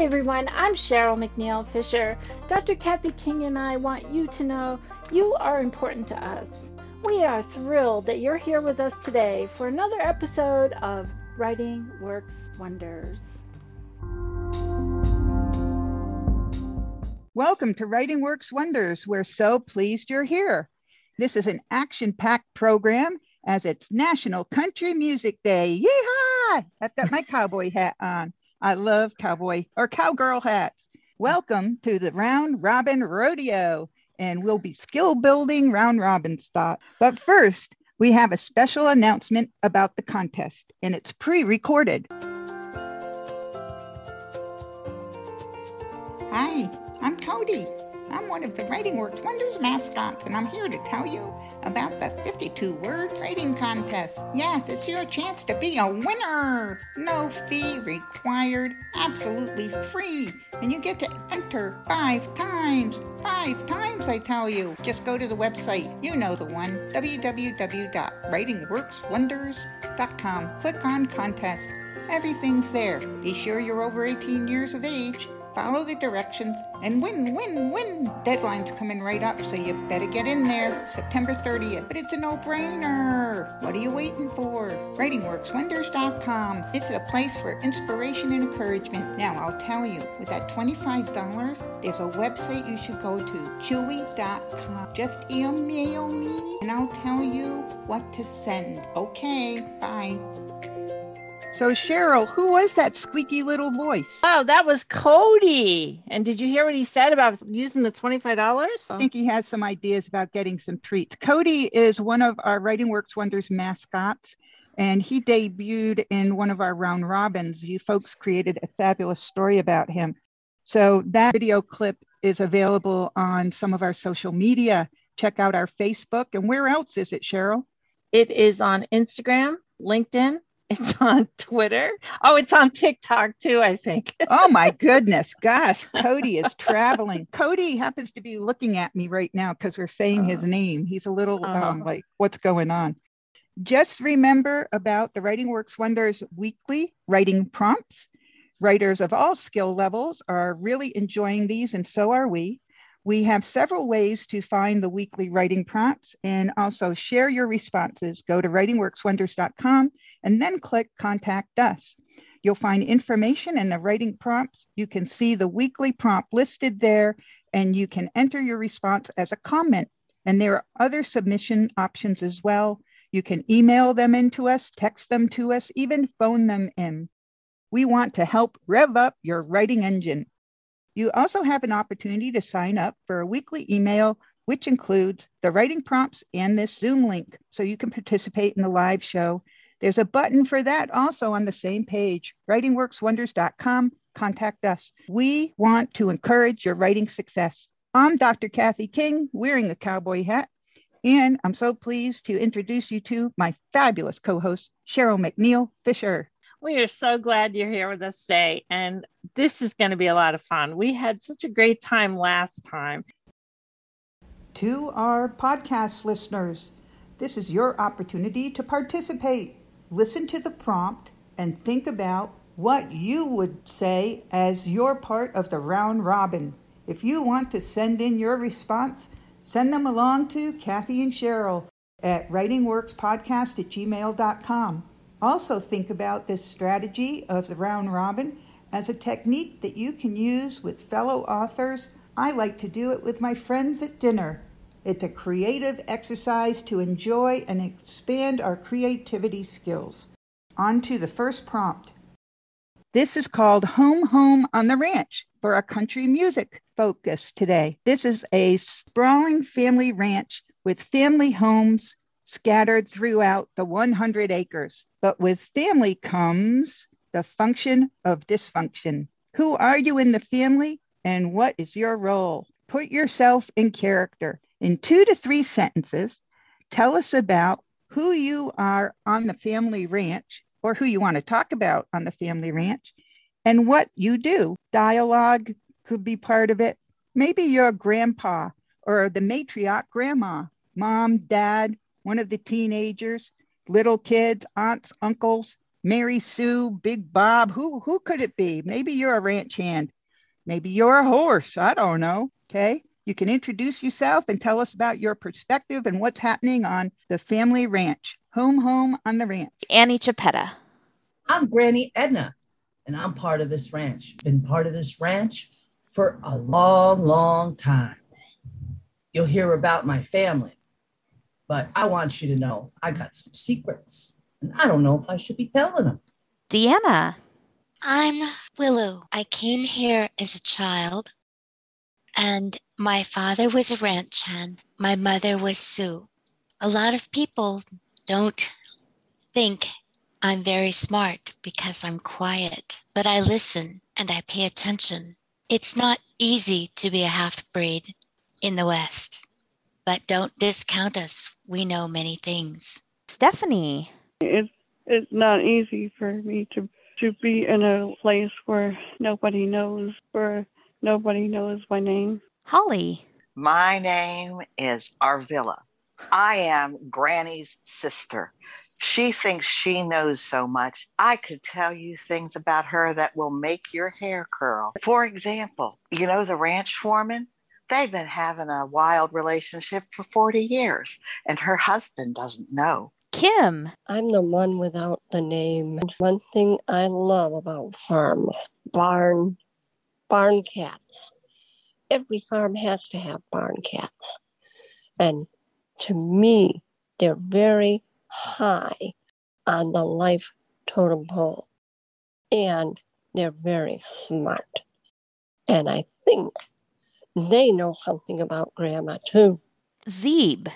Everyone. I'm Cheryl McNeil Fisher. Dr. Kathy King and I want you to know you are important to us. We are thrilled that you're here with us today for another episode of Writing Works Wonders. Welcome to Writing Works Wonders. We're so pleased you're here. This is an action packed program as it's National Country Music Day. Yeehaw! I've got my cowboy hat on. I love cowboy or cowgirl hats. Welcome to the Round Robin Rodeo, and we'll be skill building round robin style. But first, we have a special announcement about the contest, and it's pre recorded. Hi, I'm Cody. I'm one of the Writing Works Wonders mascots, and I'm here to tell you about the 52 word writing contest. Yes, it's your chance to be a winner. No fee required, absolutely free, and you get to enter five times. Five times, I tell you. Just go to the website, you know the one, www.writingworkswonders.com. Click on contest. Everything's there. Be sure you're over 18 years of age follow the directions, and win, win, win. Deadline's coming right up, so you better get in there September 30th. But it's a no brainer. What are you waiting for? WritingWorksWonders.com. It's a place for inspiration and encouragement. Now, I'll tell you, with that $25, there's a website you should go to chewy.com. Just email me, and I'll tell you what to send. Okay, bye. So, Cheryl, who was that squeaky little voice? Oh, that was Cody. And did you hear what he said about using the $25? I think he has some ideas about getting some treats. Cody is one of our Writing Works Wonders mascots, and he debuted in one of our round robins. You folks created a fabulous story about him. So, that video clip is available on some of our social media. Check out our Facebook. And where else is it, Cheryl? It is on Instagram, LinkedIn, it's on Twitter. Oh, it's on TikTok too, I think. oh my goodness. Gosh, Cody is traveling. Cody happens to be looking at me right now because we're saying uh, his name. He's a little uh, um, like, what's going on? Just remember about the Writing Works Wonders weekly writing prompts. Writers of all skill levels are really enjoying these, and so are we. We have several ways to find the weekly writing prompts and also share your responses. Go to writingworkswonders.com and then click Contact Us. You'll find information in the writing prompts. You can see the weekly prompt listed there, and you can enter your response as a comment. And there are other submission options as well. You can email them into us, text them to us, even phone them in. We want to help rev up your writing engine. You also have an opportunity to sign up for a weekly email, which includes the writing prompts and this Zoom link, so you can participate in the live show. There's a button for that also on the same page, writingworkswonders.com. Contact us. We want to encourage your writing success. I'm Dr. Kathy King, wearing a cowboy hat, and I'm so pleased to introduce you to my fabulous co host, Cheryl McNeil Fisher. We are so glad you're here with us today. And this is going to be a lot of fun. We had such a great time last time. To our podcast listeners, this is your opportunity to participate. Listen to the prompt and think about what you would say as your part of the round robin. If you want to send in your response, send them along to Kathy and Cheryl at writingworkspodcast at gmail.com. Also, think about this strategy of the round robin as a technique that you can use with fellow authors. I like to do it with my friends at dinner. It's a creative exercise to enjoy and expand our creativity skills. On to the first prompt. This is called Home Home on the Ranch for our country music focus today. This is a sprawling family ranch with family homes scattered throughout the 100 acres. But with family comes the function of dysfunction. Who are you in the family and what is your role? Put yourself in character. In two to three sentences, tell us about who you are on the family ranch or who you want to talk about on the family ranch and what you do. Dialogue could be part of it. Maybe your grandpa or the matriarch grandma, mom, dad, one of the teenagers, little kids, aunts, uncles, Mary Sue, Big Bob, who who could it be? Maybe you're a ranch hand. Maybe you're a horse. I don't know. Okay. You can introduce yourself and tell us about your perspective and what's happening on the family ranch. Home, home on the ranch. Annie Chapetta. I'm Granny Edna, and I'm part of this ranch. Been part of this ranch for a long, long time. You'll hear about my family, but I want you to know I got some secrets, and I don't know if I should be telling them. Deanna. I'm Willow. I came here as a child, and my father was a ranch hand. My mother was Sue. A lot of people don't think I'm very smart because I'm quiet, but I listen and I pay attention. It's not easy to be a half breed in the West, but don't discount us. We know many things. Stephanie. It's, it's not easy for me to, to be in a place where nobody knows, where nobody knows my name. Holly. My name is Arvilla. I am Granny's sister. She thinks she knows so much. I could tell you things about her that will make your hair curl. For example, you know the ranch foreman? They've been having a wild relationship for 40 years, and her husband doesn't know. Kim. I'm the one without the name. One thing I love about farms barn, barn cats. Every farm has to have barn cats. And to me, they're very high on the life totem pole. And they're very smart. And I think they know something about grandma too. Zeeb.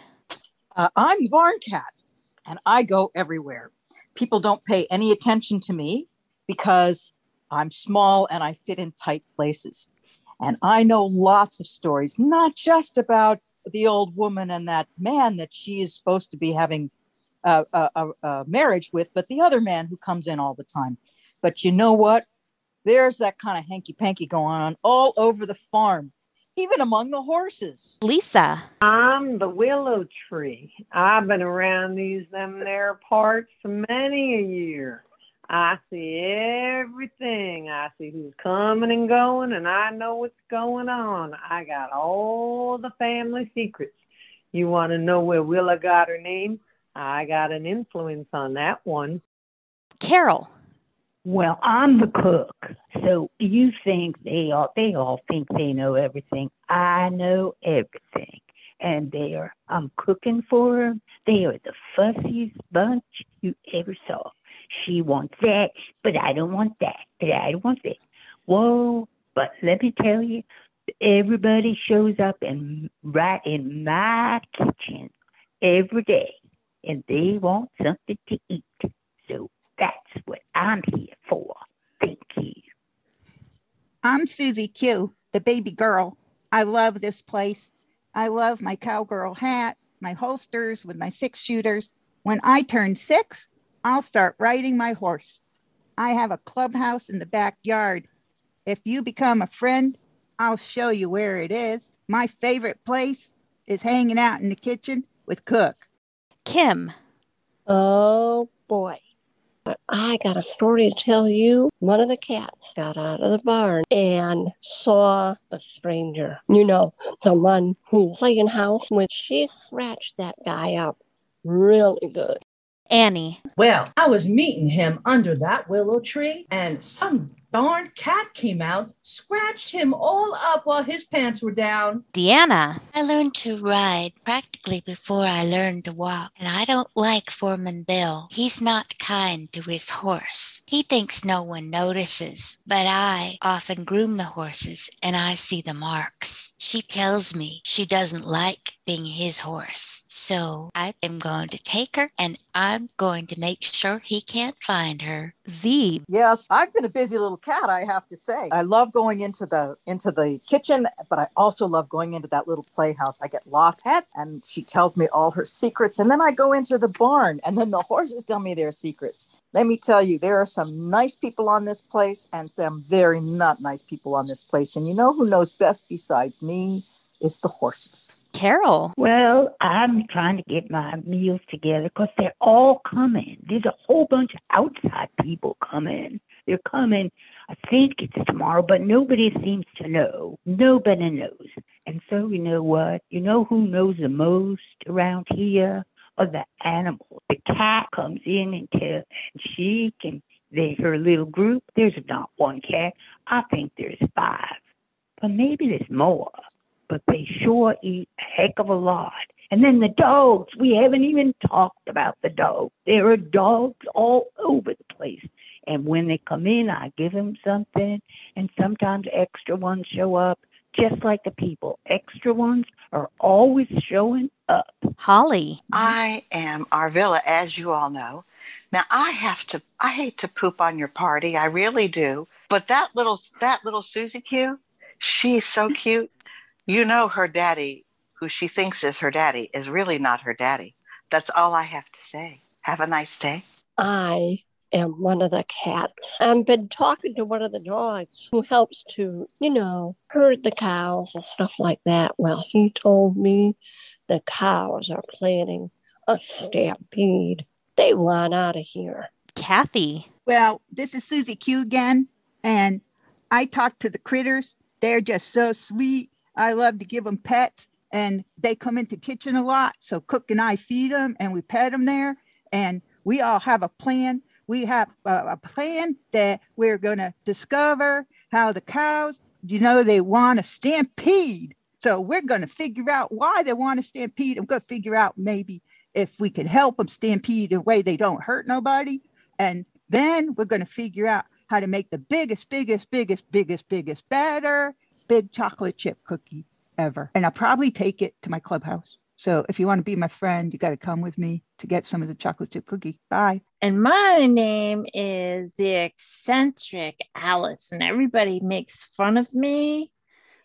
Uh, I'm Barn Cat and I go everywhere. People don't pay any attention to me because I'm small and I fit in tight places. And I know lots of stories, not just about the old woman and that man that she is supposed to be having a, a, a, marriage with, but the other man who comes in all the time. But you know what? There's that kind of hanky panky going on all over the farm, even among the horses. Lisa. I'm the willow tree. I've been around these them there parts for many a year. I see everything. I see who's coming and going, and I know what's going on. I got all the family secrets. You want to know where Willa got her name? I got an influence on that one. Carol. Well, I'm the cook, so you think they all they all think they know everything. I know everything, and they are. I'm cooking for them. They are the fussiest bunch you ever saw. She wants that, but I don't want that, but I don't want that. Whoa, but let me tell you, everybody shows up in right in my kitchen every day and they want something to eat. So that's what I'm here for. Thank you. I'm Susie Q, the baby girl. I love this place. I love my cowgirl hat, my holsters with my six shooters. When I turn six, I'll start riding my horse. I have a clubhouse in the backyard. If you become a friend, I'll show you where it is. My favorite place is hanging out in the kitchen with Cook. Kim. Oh boy. I got a story to tell you. One of the cats got out of the barn and saw a stranger. You know, the one who playing house when she scratched that guy up really good. Annie. Well, I was meeting him under that willow tree, and some darn cat came out, scratched him all up while his pants were down. Deanna. I learned to ride practically before I learned to walk, and I don't like Foreman Bill. He's not kind to his horse. He thinks no one notices, but I often groom the horses and I see the marks. She tells me she doesn't like being his horse. So I am going to take her and I'm going to make sure he can't find her. Zeeb. Yes, I've been a busy little cat, I have to say. I love going into the into the kitchen, but I also love going into that little playhouse. I get lots of pets and she tells me all her secrets. And then I go into the barn and then the horses tell me their secrets. Let me tell you, there are some nice people on this place and some very not nice people on this place. And you know who knows best besides me? Is the horses. Carol. Well, I'm trying to get my meals together because they're all coming. There's a whole bunch of outside people coming. They're coming. I think it's tomorrow, but nobody seems to know. Nobody knows. And so, you know what? You know who knows the most around here? Are the animals. The cat comes in and, tell, and she can, they, her little group, there's not one cat. I think there's five. But maybe there's more. But they sure eat a heck of a lot. And then the dogs. We haven't even talked about the dogs. There are dogs all over the place. And when they come in, I give them something. And sometimes extra ones show up, just like the people. Extra ones are always showing up. Holly. I am Arvilla, as you all know. Now I have to I hate to poop on your party, I really do. But that little that little Susie Q, she's so cute. You know her daddy, who she thinks is her daddy, is really not her daddy. That's all I have to say. Have a nice day. I am one of the cats. I've been talking to one of the dogs who helps to, you know, herd the cows and stuff like that. Well, he told me the cows are planning a stampede. They want out of here. Kathy. Well, this is Susie Q again, and I talked to the critters. They're just so sweet. I love to give them pets, and they come into kitchen a lot. So Cook and I feed them, and we pet them there, and we all have a plan. We have a, plan that we're going to discover how the cows, you know, they want to stampede. So we're going to figure out why they want to stampede. I'm going to figure out maybe if we can help them stampede in a way they don't hurt nobody. And then we're going to figure out how to make the biggest, biggest, biggest, biggest, biggest, better big chocolate chip cookie ever. And I'll probably take it to my clubhouse. So if you want to be my friend, you got to come with me to get some of the chocolate chip cookie. Bye. And my name is the eccentric Alice, and everybody makes fun of me.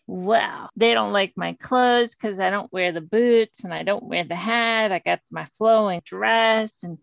Well, they don't like my clothes because I don't wear the boots and I don't wear the hat. I got my flowing dress, and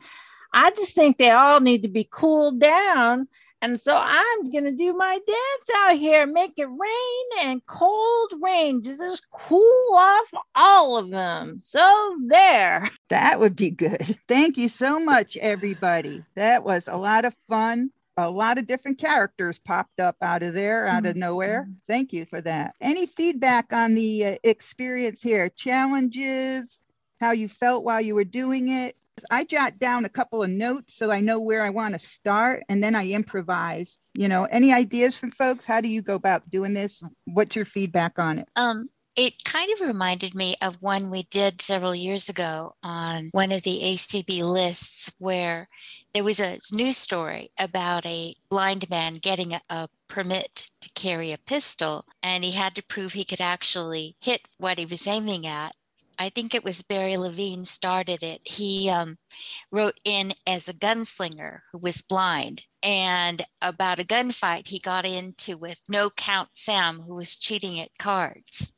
I just think they all need to be cooled down. And so I'm going to do my dance out here, make it rain and cold rain, just cool off all of them. So there. That would be good. Thank you so much, everybody. That was a lot of fun. A lot of different characters popped up out of there, out of nowhere. Thank you for that. Any feedback on the uh, experience here? Challenges, how you felt while you were doing it? I jot down a couple of notes so I know where I want to start and then I improvise. You know, any ideas from folks? How do you go about doing this? What's your feedback on it? Um, it kind of reminded me of one we did several years ago on one of the ACB lists where there was a news story about a blind man getting a, a permit to carry a pistol and he had to prove he could actually hit what he was aiming at I think it was Barry Levine started it. He um, wrote in as a gunslinger who was blind and about a gunfight he got into with No Count Sam, who was cheating at cards.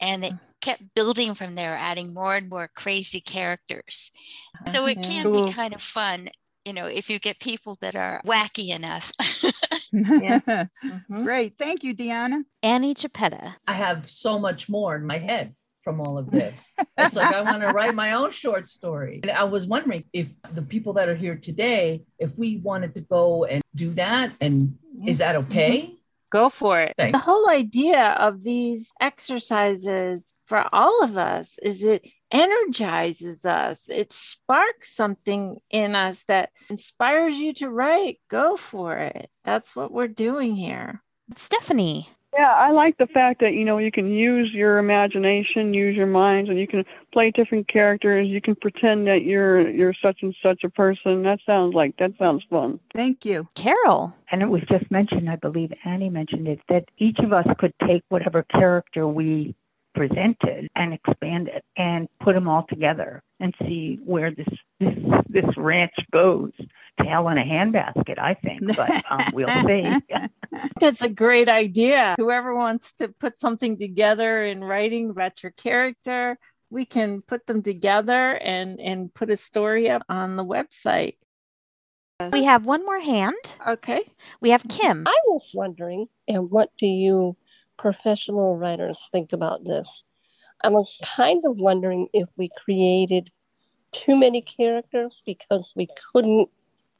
And it kept building from there, adding more and more crazy characters. So it can Cool. be kind of fun, you know, if you get people that are wacky enough. Great. Thank you, Deanna. Annie Geppetta. I have so much more in my head from all of this. It's like I want to write my own short story. And I was wondering if the people that are here today, if we wanted to go and do that, and is that okay? Mm-hmm. Go for it. Thank- The whole idea of these exercises for all of us is it energizes us. It sparks something in us that inspires you to write. Go for it. That's what we're doing here. Stephanie. Yeah, I like the fact that you know you can use your imagination, use your minds, and you can play different characters. You can pretend that you're you're such and such a person. That sounds like that sounds fun. Thank you. Carol. And it was just mentioned, I believe Annie mentioned it, that each of us could take whatever character we presented and expand it and put them all together and see where this this this ranch goes. Tail in a handbasket, I think, but um, we'll see. That's a great idea. Whoever wants to put something together in writing about your character, we can put them together and and put a story up on the website. We have one more hand. Okay. We have Kim. I was wondering, and what do you professional writers think about this. I was kind of wondering if we created too many characters because we couldn't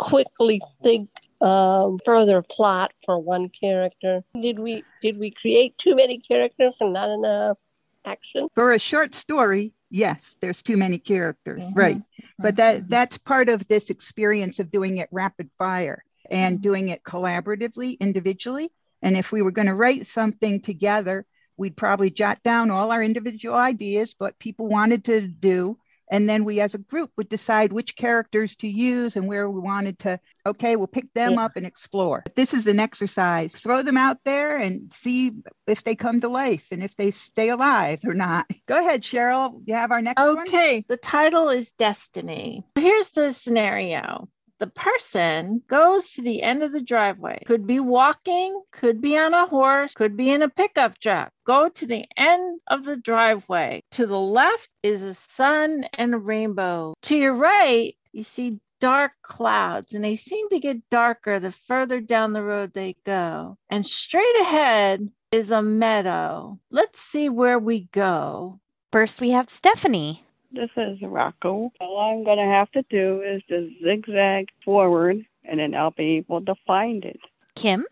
quickly think of further plot for one character. Did we did we create too many characters and not enough action? For a short story, yes, there's too many characters, mm-hmm. right? But that mm-hmm. that's part of this experience of doing it rapid fire and mm-hmm. doing it collaboratively, individually. And if we were going to write something together, we'd probably jot down all our individual ideas, what people wanted to do, and then we as a group would decide which characters to use and where we wanted to okay we'll pick them yeah. up and explore. This is an exercise. Throw them out there and see if they come to life and if they stay alive or not. Go ahead cheryl. You have our next okay. one? Okay the title is destiny. Here's the scenario the person goes to the end of the driveway. Could be walking, could be on a horse, could be in a pickup truck. Go to the end of the driveway. To the left is a sun and a rainbow. To your right, you see dark clouds, and they seem to get darker the further down the road they go. And straight ahead is a meadow. Let's see where we go. First, we have Stephanie. This is Rocco. All I'm going to have to do is just zigzag forward and then I'll be able to find it. Kim?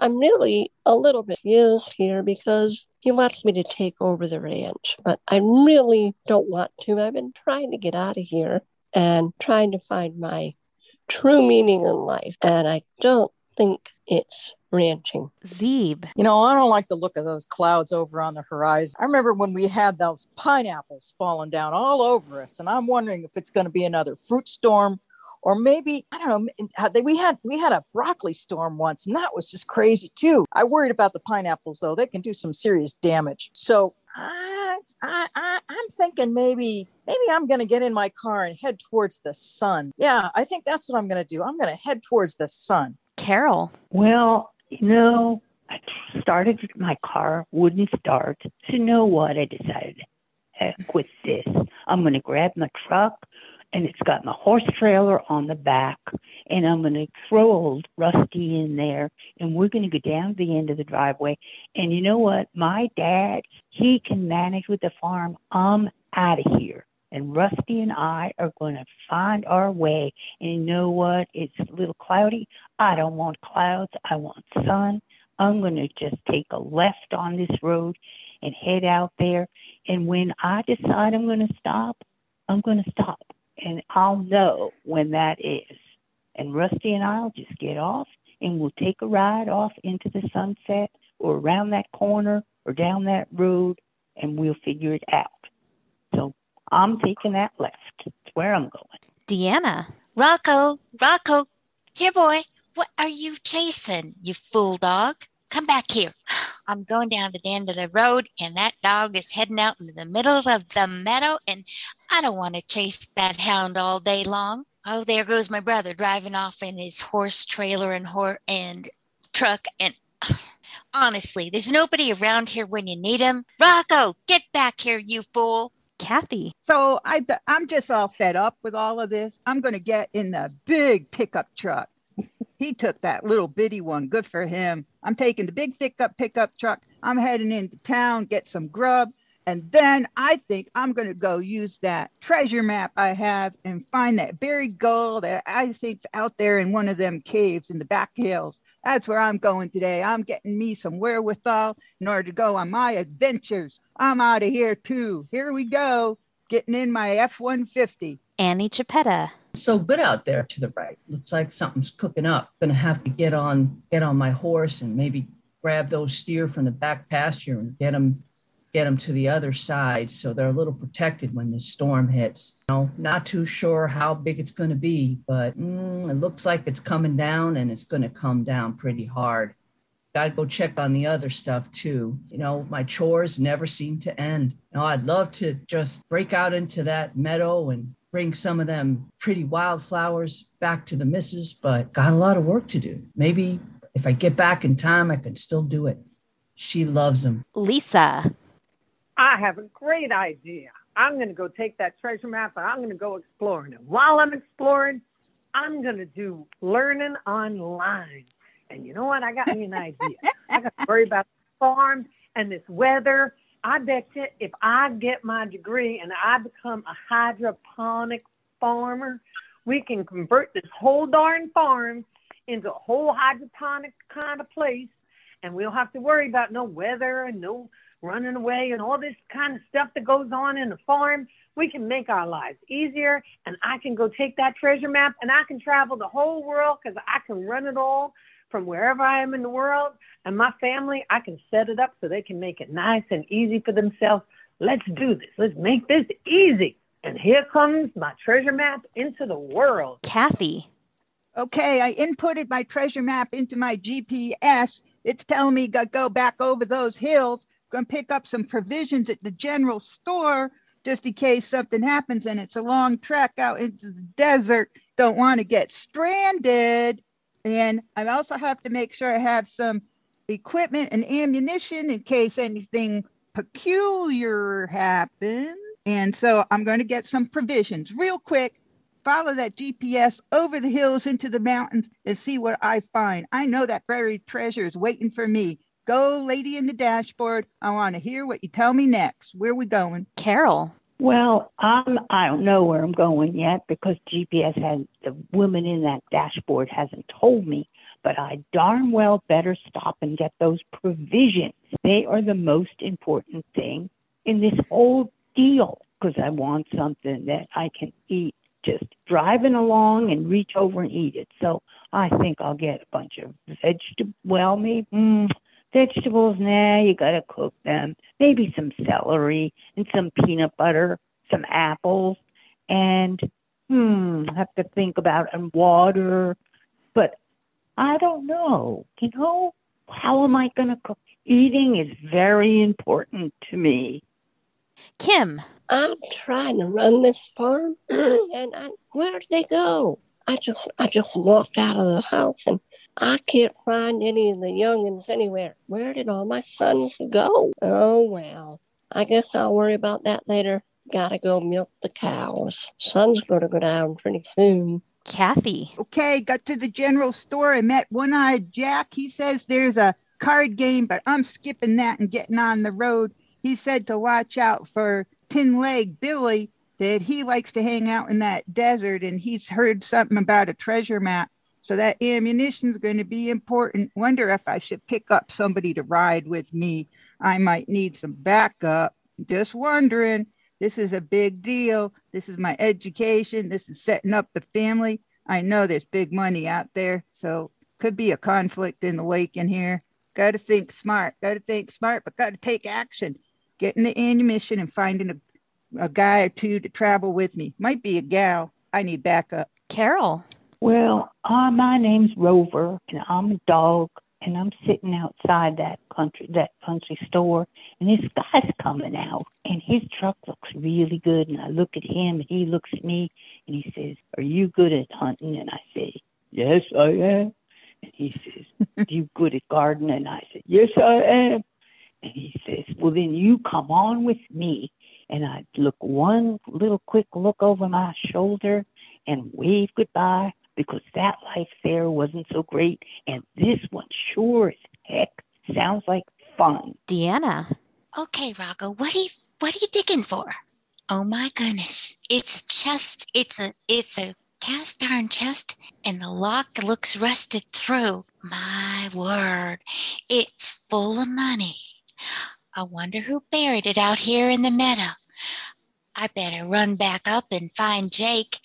I'm really a little bit used here because he wants me to take over the ranch, but I really don't want to. I've been trying to get out of here and trying to find my true meaning in life, and I don't think it's ranching. Zeeb. You know, I don't like the look of those clouds over on the horizon. I remember when we had those pineapples falling down all over us, and I'm wondering if it's going to be another fruit storm or maybe I don't know. Uh, we had we had a broccoli storm once, and that was just crazy too. I worried about the pineapples though; they can do some serious damage. So I, I, I I'm thinking maybe maybe I'm going to get in my car and head towards the sun. Yeah, I think that's what I'm going to do. I'm going to head towards the sun. Carol. Well, you know, I started my car, wouldn't start. So, you know what? I decided, heck with this. I'm going to grab my truck, and it's got my horse trailer on the back, and I'm going to throw old Rusty in there, and we're going to go down to the end of the driveway. And you know what? My dad, he can manage with the farm. I'm out of here and Rusty and I are going to find our way. And you know what? It's a little cloudy. I don't want clouds. I want sun. I'm going to just take a left on this road and head out there. And when I decide I'm going to stop, I'm going to stop. And I'll know when that is. And Rusty and I'll just get off and we'll take a ride off into the sunset or around that corner or down that road and we'll figure it out. I'm taking that left. It's where I'm going. Deanna. Rocco, Rocco, here, boy. What are you chasing, you fool dog? Come back here. I'm going down to the end of the road, and that dog is heading out into the middle of the meadow, and I don't want to chase that hound all day long. Oh, there goes my brother driving off in his horse trailer and horse and truck, and honestly, there's nobody around here when you need him. Rocco, get back here, you fool. Kathy. So I, I'm just all fed up with all of this. I'm going to get in the big pickup truck. he took that little bitty one. Good for him. I'm taking the big pickup pickup truck. I'm heading into town, get some grub. And then I think I'm going to go use that treasure map I have and find that buried gold that I think's out there in one of them caves in the back hills. That's where I'm going today. I'm getting me some wherewithal in order to go on my adventures. I'm out of here too. Here we go, getting in my F 150. Annie Chapetta. So good out there to the right. Looks like something's cooking up. Gonna have to get on get on my horse and maybe grab those steer from the back pasture and get them get them to the other side so they're a little protected when the storm hits. You know, not too sure how big it's going to be, but mm, it looks like it's coming down and it's going to come down pretty hard. Got to go check on the other stuff too. You know, my chores never seem to end. You know, I'd love to just break out into that meadow and bring some of them pretty wildflowers back to the missus, but got a lot of work to do. Maybe if I get back in time, I can still do it. She loves them. Lisa. I have a great idea. I'm going to go take that treasure map and I'm going to go exploring. And while I'm exploring, I'm going to do learning online. And you know what? I got me an idea. I got to worry about the farm and this weather. I bet you if I get my degree and I become a hydroponic farmer, we can convert this whole darn farm into a whole hydroponic kind of place, and we don't have to worry about no weather and no running away and all this kind of stuff that goes on in the farm. We can make our lives easier, and I can go take that treasure map and I can travel the whole world because I can run it all from wherever I am in the world. And my family, I can set it up so they can make it nice and easy for themselves. Let's do this. Let's make this easy. And here comes my treasure map into the world. Kathy. Okay, I inputted my treasure map into my GPS. It's telling me to go back over those hills. Gonna pick up some provisions at the general store just in case something happens and it's a long trek out into the desert. Don't want to get stranded. And I also have to make sure I have some equipment and ammunition in case anything peculiar happens. And so I'm going to get some provisions real quick. Follow that GPS over the hills into the mountains and see what I find. I know that buried treasure is waiting for me. Go, lady in the dashboard. I want to hear what you tell me next. Where are we going? Carol. Well, I'm I don't know where I'm going yet because GPS has the woman in that dashboard hasn't told me, but I darn well better stop and get those provisions. They are the most important thing in this whole deal because I want something that I can eat just driving along and reach over and eat it. So I think I'll get a bunch of vegetable. Well, maybe mm, vegetables. Nah, you gotta cook them. Maybe some celery and some peanut butter, some apples, and hmm, have to think about and water. But I don't know. You know, how am I gonna cook? Eating is very important to me. Kim. I'm trying to run this farm, and I, where did they go? I just I just walked out of the house and I can't find any of the youngins anywhere. Where did all my sons go? Oh well, I guess I'll worry about that later. Gotta go milk the cows. Sun's gonna go down pretty soon. Kathy. Okay, got to the general store and met One Eyed Jack. He says there's a card game, but I'm skipping that and getting on the road. He said to watch out for Tin Leg Billy, that he likes to hang out in that desert and he's heard something about a treasure map. So that ammunition is going to be important. Wonder if I should pick up somebody to ride with me. I might need some backup. Just wondering. This is a big deal. This is my education. This is setting up the family. I know there's big money out there, so could be a conflict in the wake in here. Got to think smart. Got to think smart, but got to take action. Getting the ammunition and finding a a guy or two to travel with me. Might be a gal. I need backup. Carol. Well, uh, my name's Rover, and I'm a dog, and I'm sitting outside that country that country store, and this guy's coming out, and his truck looks really good, and I look at him, and he looks at me, and he says, "Are you good at hunting?" And I say, "Yes, I am." And he says, "Are you good at gardening?" And I said, "Yes, I am." And he says, "Well, then you come on with me." and I'd look one little quick look over my shoulder and wave goodbye because that life there wasn't so great. And this one sure as heck sounds like fun. Deanna. Okay, Rocco, what are you what are you digging for? Oh my goodness. It's a chest. It's a it's a cast iron chest and the lock looks rusted through. My word. It's full of money. I wonder who buried it out here in the meadow. I better run back up and find Jake.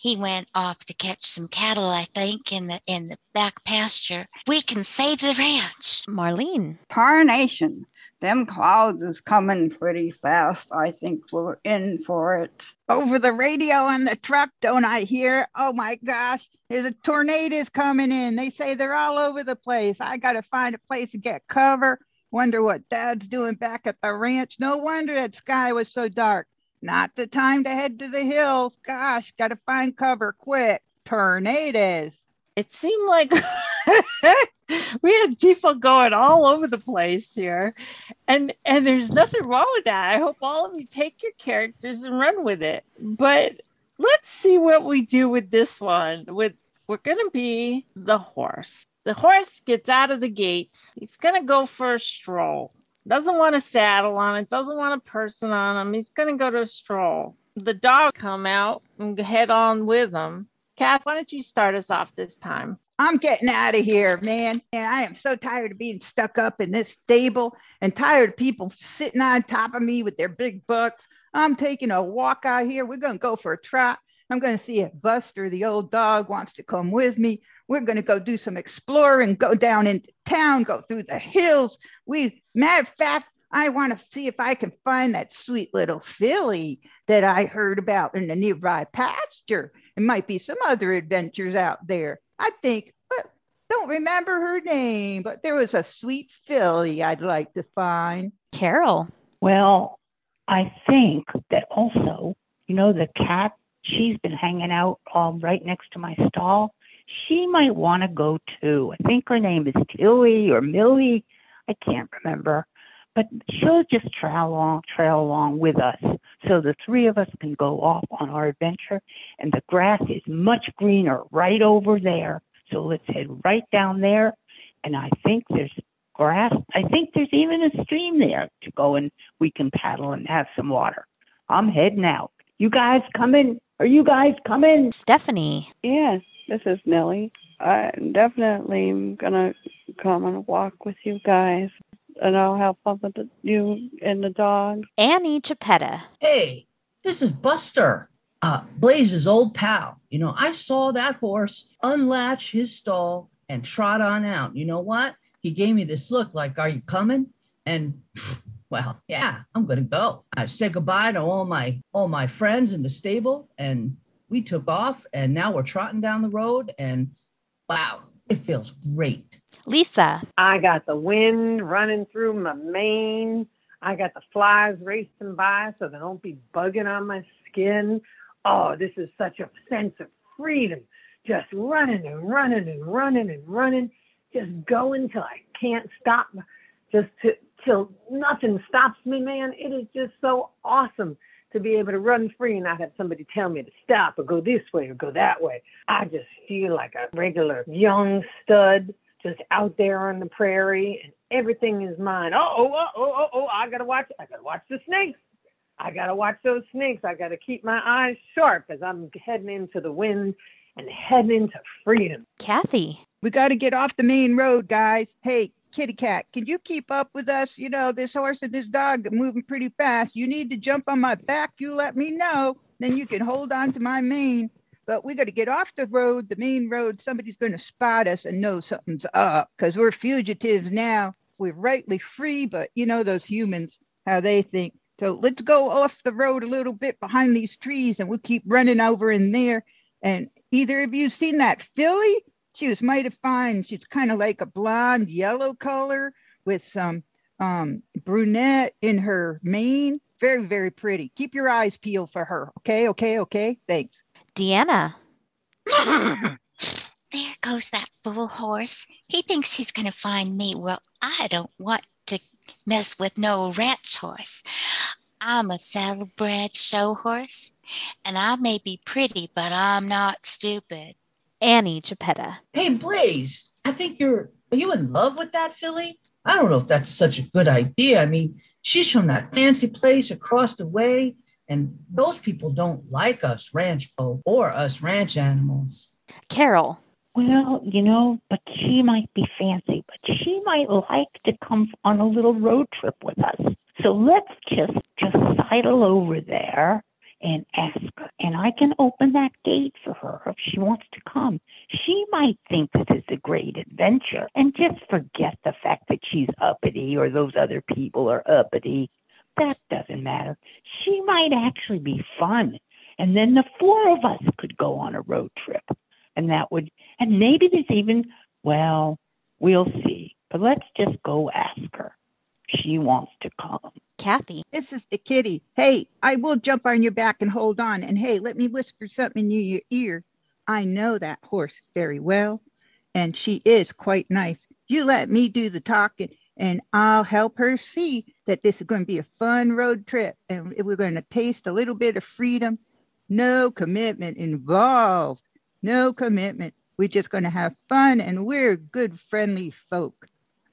He went off to catch some cattle, I think, in the in the back pasture. We can save the ranch. Marlene. Tarnation. Them clouds is coming pretty fast. I think we're in for it. Over the radio on the truck, don't I hear? Oh my gosh, there's a tornadoes coming in. They say they're all over the place. I got to find a place to get cover. Wonder what dad's doing back at the ranch. No wonder that sky was so dark. Not the time to head to the hills. Gosh, got to find cover quick. Tornadoes. It seemed like we had people going all over the place here. And and there's nothing wrong with that. I hope all of you take your characters and run with it. But let's see what we do with this one. With we're gonna be the horse. The horse gets out of the gates. He's gonna go for a stroll. Doesn't want a saddle on it, doesn't want a person on him. He's going to go to a stroll. The dog come out and head on with him. Kath, why don't you start us off this time? I'm getting out of here, man. And I am so tired of being stuck up in this stable and tired of people sitting on top of me with their big butts. I'm taking a walk out here. We're going to go for a trot. I'm going to see if Buster, the old dog, wants to come with me. We're going to go do some exploring, go down into town, go through the hills. We, matter of fact, I want to see if I can find that sweet little filly that I heard about in the nearby pasture. It might be some other adventures out there. I think, but don't remember her name, but there was a sweet filly I'd like to find. Carol. Well, I think that also, you know, the cat, she's been hanging out um, right next to my stall. She might want to go too. I think her name is Tilly or Millie. I can't remember. But she'll just trail along, trail along with us. So the three of us can go off on our adventure. And the grass is much greener right over there. So let's head right down there. And I think there's grass. I think there's even a stream there to go and we can paddle and have some water. I'm heading out. You guys coming? Are you guys coming? Stephanie. Yes, this is Nellie. I'm definitely gonna come and walk with you guys, and I'll have fun with the, you and the dog. Annie Geppetta. Hey, this is Buster, uh, Blaze's old pal. You know, I saw that horse unlatch his stall and trot on out. You know what? He gave me this look like, Are you coming? And well, yeah, I'm gonna go. I said goodbye to all my all my friends in the stable, and we took off. And now we're trotting down the road, and wow, it feels great. Lisa. I got the wind running through my mane. I got the flies racing by so they don't be bugging on my skin. Oh, this is such a sense of freedom. Just running and running and running and running. Just going till I can't stop. Just to, till nothing stops me, man. It is just so awesome to be able to run free and not have somebody tell me to stop or go this way or go that way. I just feel like a regular young stud just out there on the prairie and everything is mine. Oh, oh, oh, oh, oh, oh, I gotta watch I gotta watch the snakes. I gotta watch those snakes. I gotta keep my eyes sharp as I'm heading into the wind and heading into freedom. Kathy. We got to get off the main road, guys. Hey, kitty cat, can you keep up with us? You know, this horse and this dog moving pretty fast. You need to jump on my back. You let me know. Then you can hold on to my mane. But we got to get off the road, the main road. Somebody's going to spot us and know something's up because we're fugitives now. We're rightly free, but you know those humans, how they think. So let's go off the road a little bit behind these trees and we'll keep running over in there. And either of you seen that filly? She was mighty fine. She's kind of like a blonde yellow color with some um, brunette in her mane. Very, very pretty. Keep your eyes peeled for her. Okay, okay, okay. Thanks. Deanna. There goes that fool horse. He thinks he's going to find me. Well, I don't want to mess with no ranch horse. I'm a saddlebred show horse, and I may be pretty, but I'm not stupid. Annie Geppetta. Hey, Blaze, I think you're are you in love with that filly? I don't know if that's such a good idea. I mean, she's from that fancy place across the way, and those people don't like us ranch folk or us ranch animals. Carol. Well, you know, but she might be fancy, but she might like to come on a little road trip with us. So let's just just sidle over there and ask her. And I can open that gate for her if she wants to come. She might think this is a great adventure and just forget the fact that she's uppity or those other people are uppity. That doesn't matter. She might actually be fun. And then the four of us could go on a road trip. And that would, and maybe there's even, well, we'll see. But let's just go ask her. She wants to come. Kathy. This is the kitty. Hey, I will jump on your back and hold on. And hey, let me whisper something in your ear. I know that horse very well, and she is quite nice. You let me do the talking, and I'll help her see that this is going to be a fun road trip, and we're going to taste a little bit of freedom. No commitment involved. No commitment. We're just going to have fun, and we're good, friendly folk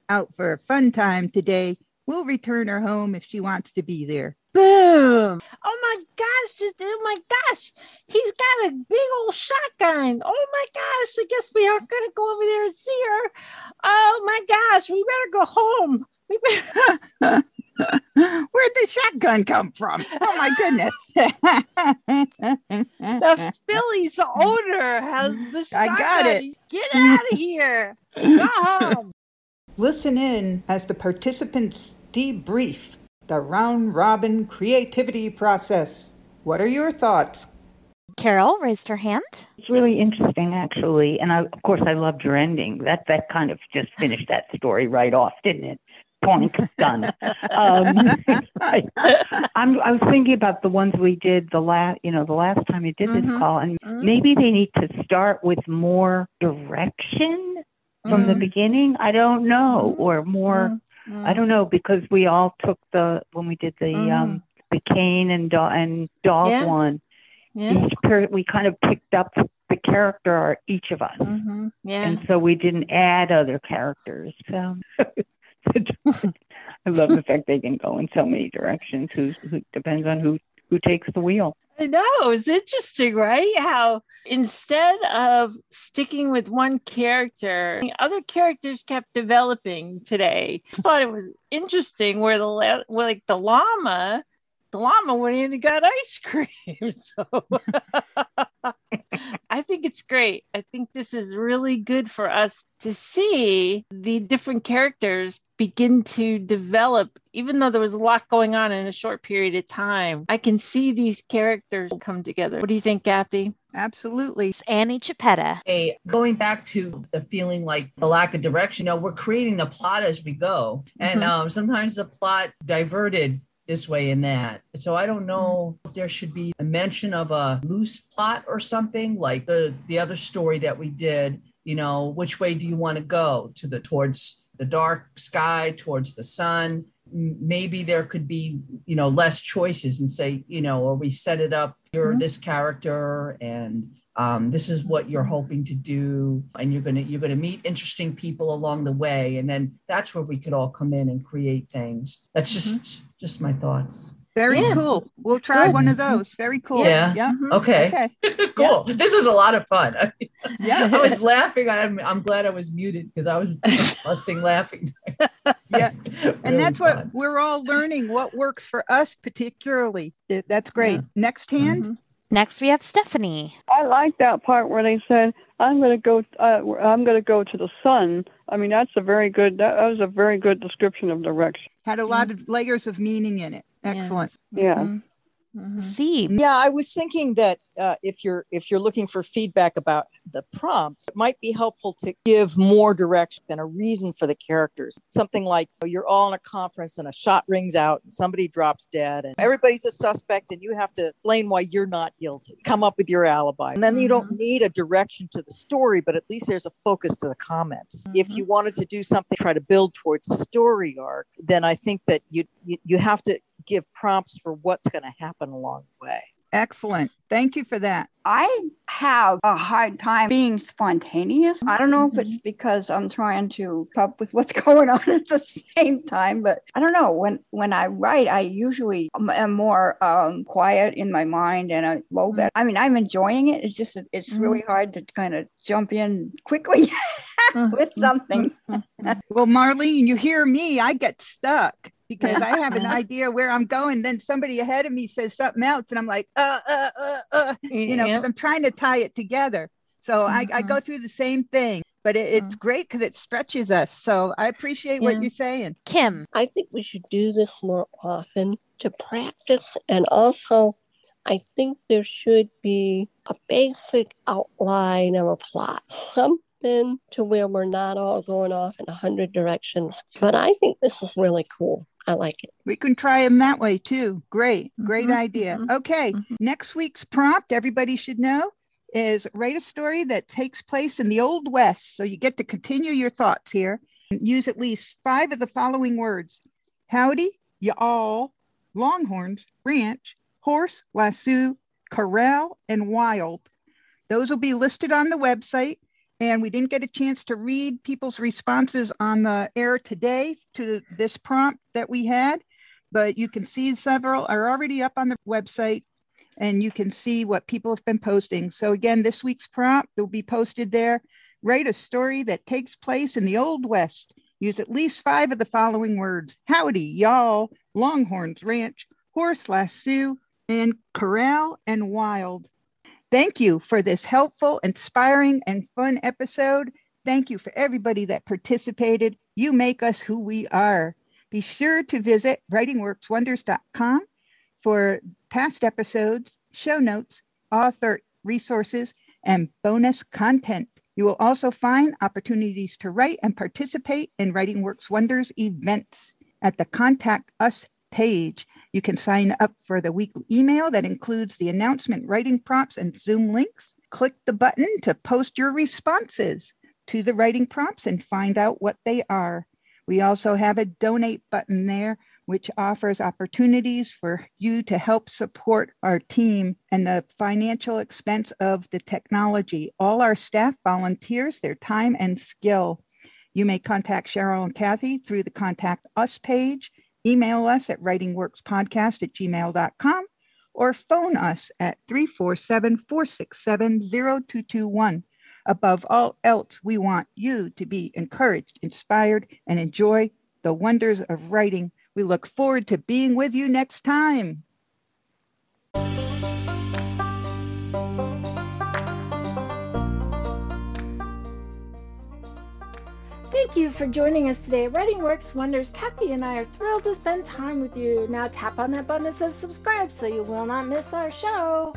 out for a fun time today. We'll return her home if she wants to be there. Boom! Oh my gosh! Oh my gosh! He's got a big old shotgun. Oh my gosh! I guess we aren't gonna go over there and see her. Oh my gosh! We better go home. We better. Where'd the shotgun come from? Oh my goodness. the filly's owner has the shotgun. I got it. Get out of here. Go home. Listen in as the participants debrief the round robin creativity process. What are your thoughts? Carol raised her hand. It's really interesting, actually, and I, of course, I loved your ending. That that kind of just finished that story right off, didn't it? Point done. um, I, I'm, I was thinking about the ones we did the last, you know, the last time you did Mhm. this call, and Mhm. maybe they need to start with more direction from the Mhm. beginning. I don't know, or more. Mhm. I don't know because we all took the when we did the Mhm. um the cane and dog and dog Yeah. one. Yeah. Each per- we kind of picked up the character each of us, Mhm. Yeah. and so we didn't add other characters. So I love the fact they can go in so many directions. Who, who depends on who who takes the wheel. I know. It's interesting, right? How instead of sticking with one character, other characters kept developing today. I thought it was interesting where the like the llama, the llama went in and got ice cream. So I think it's great. I think this is really good for us to see the different characters begin to develop, even though there was a lot going on in a short period of time. I can see these characters come together. What do you think, Kathy? Absolutely. It's Annie Chapetta. Hey, going back to the feeling like the lack of direction, you know, we're creating the plot as we go. And Mhm. um, sometimes the plot diverted this way and that. So I don't know if there should be a mention of a loose plot or something like the the other story that we did, you know, which way do you want to go? To the towards the dark sky, towards the sun. Maybe there could be, you know, less choices and say, you know, or we set it up, you're Mhm. this character and um, this is what you're hoping to do and you're gonna you're gonna meet interesting people along the way and then that's where we could all come in and create things that's just just my thoughts Very Yeah. cool. We'll try Good. one of those. Very cool. Yeah. Yeah. Mhm. okay Okay. cool this is a lot of fun I, Yeah. I was laughing I'm, I'm glad i was muted because i was busting laughing Yeah. Really And that's what we're all learning what works for us particularly. That's great. Yeah. Next hand. Mhm. Next, we have Stephanie. I like that part where they said, "I'm going to go. Uh, I'm going to go to the sun." I mean, that's a very good. That, that was a very good description of direction. Had a lot of layers of meaning in it. Excellent. Yeah. Mhm. Mhm. C. Yeah, I was thinking that uh, if you're if you're looking for feedback about the prompt, it might be helpful to give more direction and a reason for the characters. Something like you know, you're all in a conference and a shot rings out and somebody drops dead and everybody's a suspect and you have to explain why you're not guilty. Come up with your alibi. And then you don't need a direction to the story, but at least there's a focus to the comments. If you wanted to do something try to build towards the story arc, then I think that you you, you have to give prompts for what's going to happen along the way. Excellent. Thank you for that. I have a hard time being spontaneous. I don't know if it's mm-hmm. because I'm trying to keep up with what's going on at the same time, but I don't know. When when I write, I usually am- am more um, quiet in my mind and I flow better. I mean, I'm enjoying it. It's just that it's mm-hmm. really hard to kind of jump in quickly with mm-hmm. something. Well, Marlene, you hear me, I get stuck because I have an idea where I'm going. Then somebody ahead of me says something else, and I'm like, uh, uh, uh, uh, you know, Yeah. because I'm trying to tie it together. So I, I Mhm. go through the same thing, but it, it's great because it stretches us. So I appreciate what you're saying. Kim. I think we should do this more often to practice. And also, I think there should be a basic outline of a plot, something to where we're not all going off in a hundred directions. But I think this is really cool. I like it. We can try them that way too. Great, great Mhm, idea. mhm, Okay, next week's prompt, everybody should know, is write a story that takes place in the Old West. So you get to continue your thoughts here. Use at least five of the following words howdy, y'all, longhorns, ranch, horse, lasso, corral, and wild. Those will be listed on the website. And we didn't get a chance to read people's responses on the air today to this prompt that we had, but you can see several are already up on the website and you can see what people have been posting. So again, this week's prompt will be posted there. Write a story that takes place in the Old West. Use at least five of the following words howdy, y'all, Longhorns Ranch, horse lasso, and corral and wild. Thank you for this helpful, inspiring, and fun episode. Thank you for everybody that participated. You make us who we are. Be sure to visit writingworkswonders.com for past episodes, show notes, author resources, and bonus content. You will also find opportunities to write and participate in Writing Works Wonders events at the Contact Us page. You can sign up for the weekly email that includes the announcement, writing prompts, and Zoom links. Click the button to post your responses to the writing prompts and find out what they are. We also have a donate button there, which offers opportunities for you to help support our team and the financial expense of the technology. All our staff volunteers their time and skill. You may contact Cheryl and Kathy through the Contact Us page email us at writingworkspodcast at gmail.com or phone us at 347 467 0221. Above all else, we want you to be encouraged, inspired, and enjoy the wonders of writing. We look forward to being with you next time. Thank you for joining us today. Writing Works Wonders. Kathy and I are thrilled to spend time with you. Now tap on that button that says subscribe so you will not miss our show.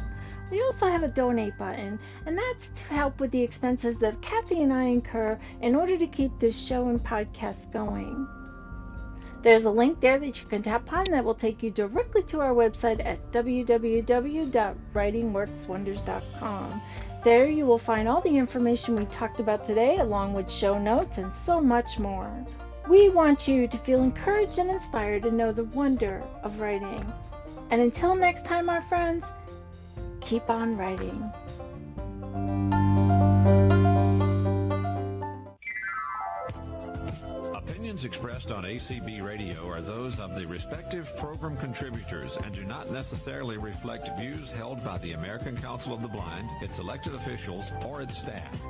We also have a donate button, and that's to help with the expenses that Kathy and I incur in order to keep this show and podcast going. There's a link there that you can tap on that will take you directly to our website at www.writingworkswonders.com. There you will find all the information we talked about today, along with show notes and so much more. We want you to feel encouraged and inspired to know the wonder of writing. And until next time, our friends, keep on writing. Opinions expressed on ACB Radio are those of the respective program contributors and do not necessarily reflect views held by the American Council of the Blind, its elected officials, or its staff.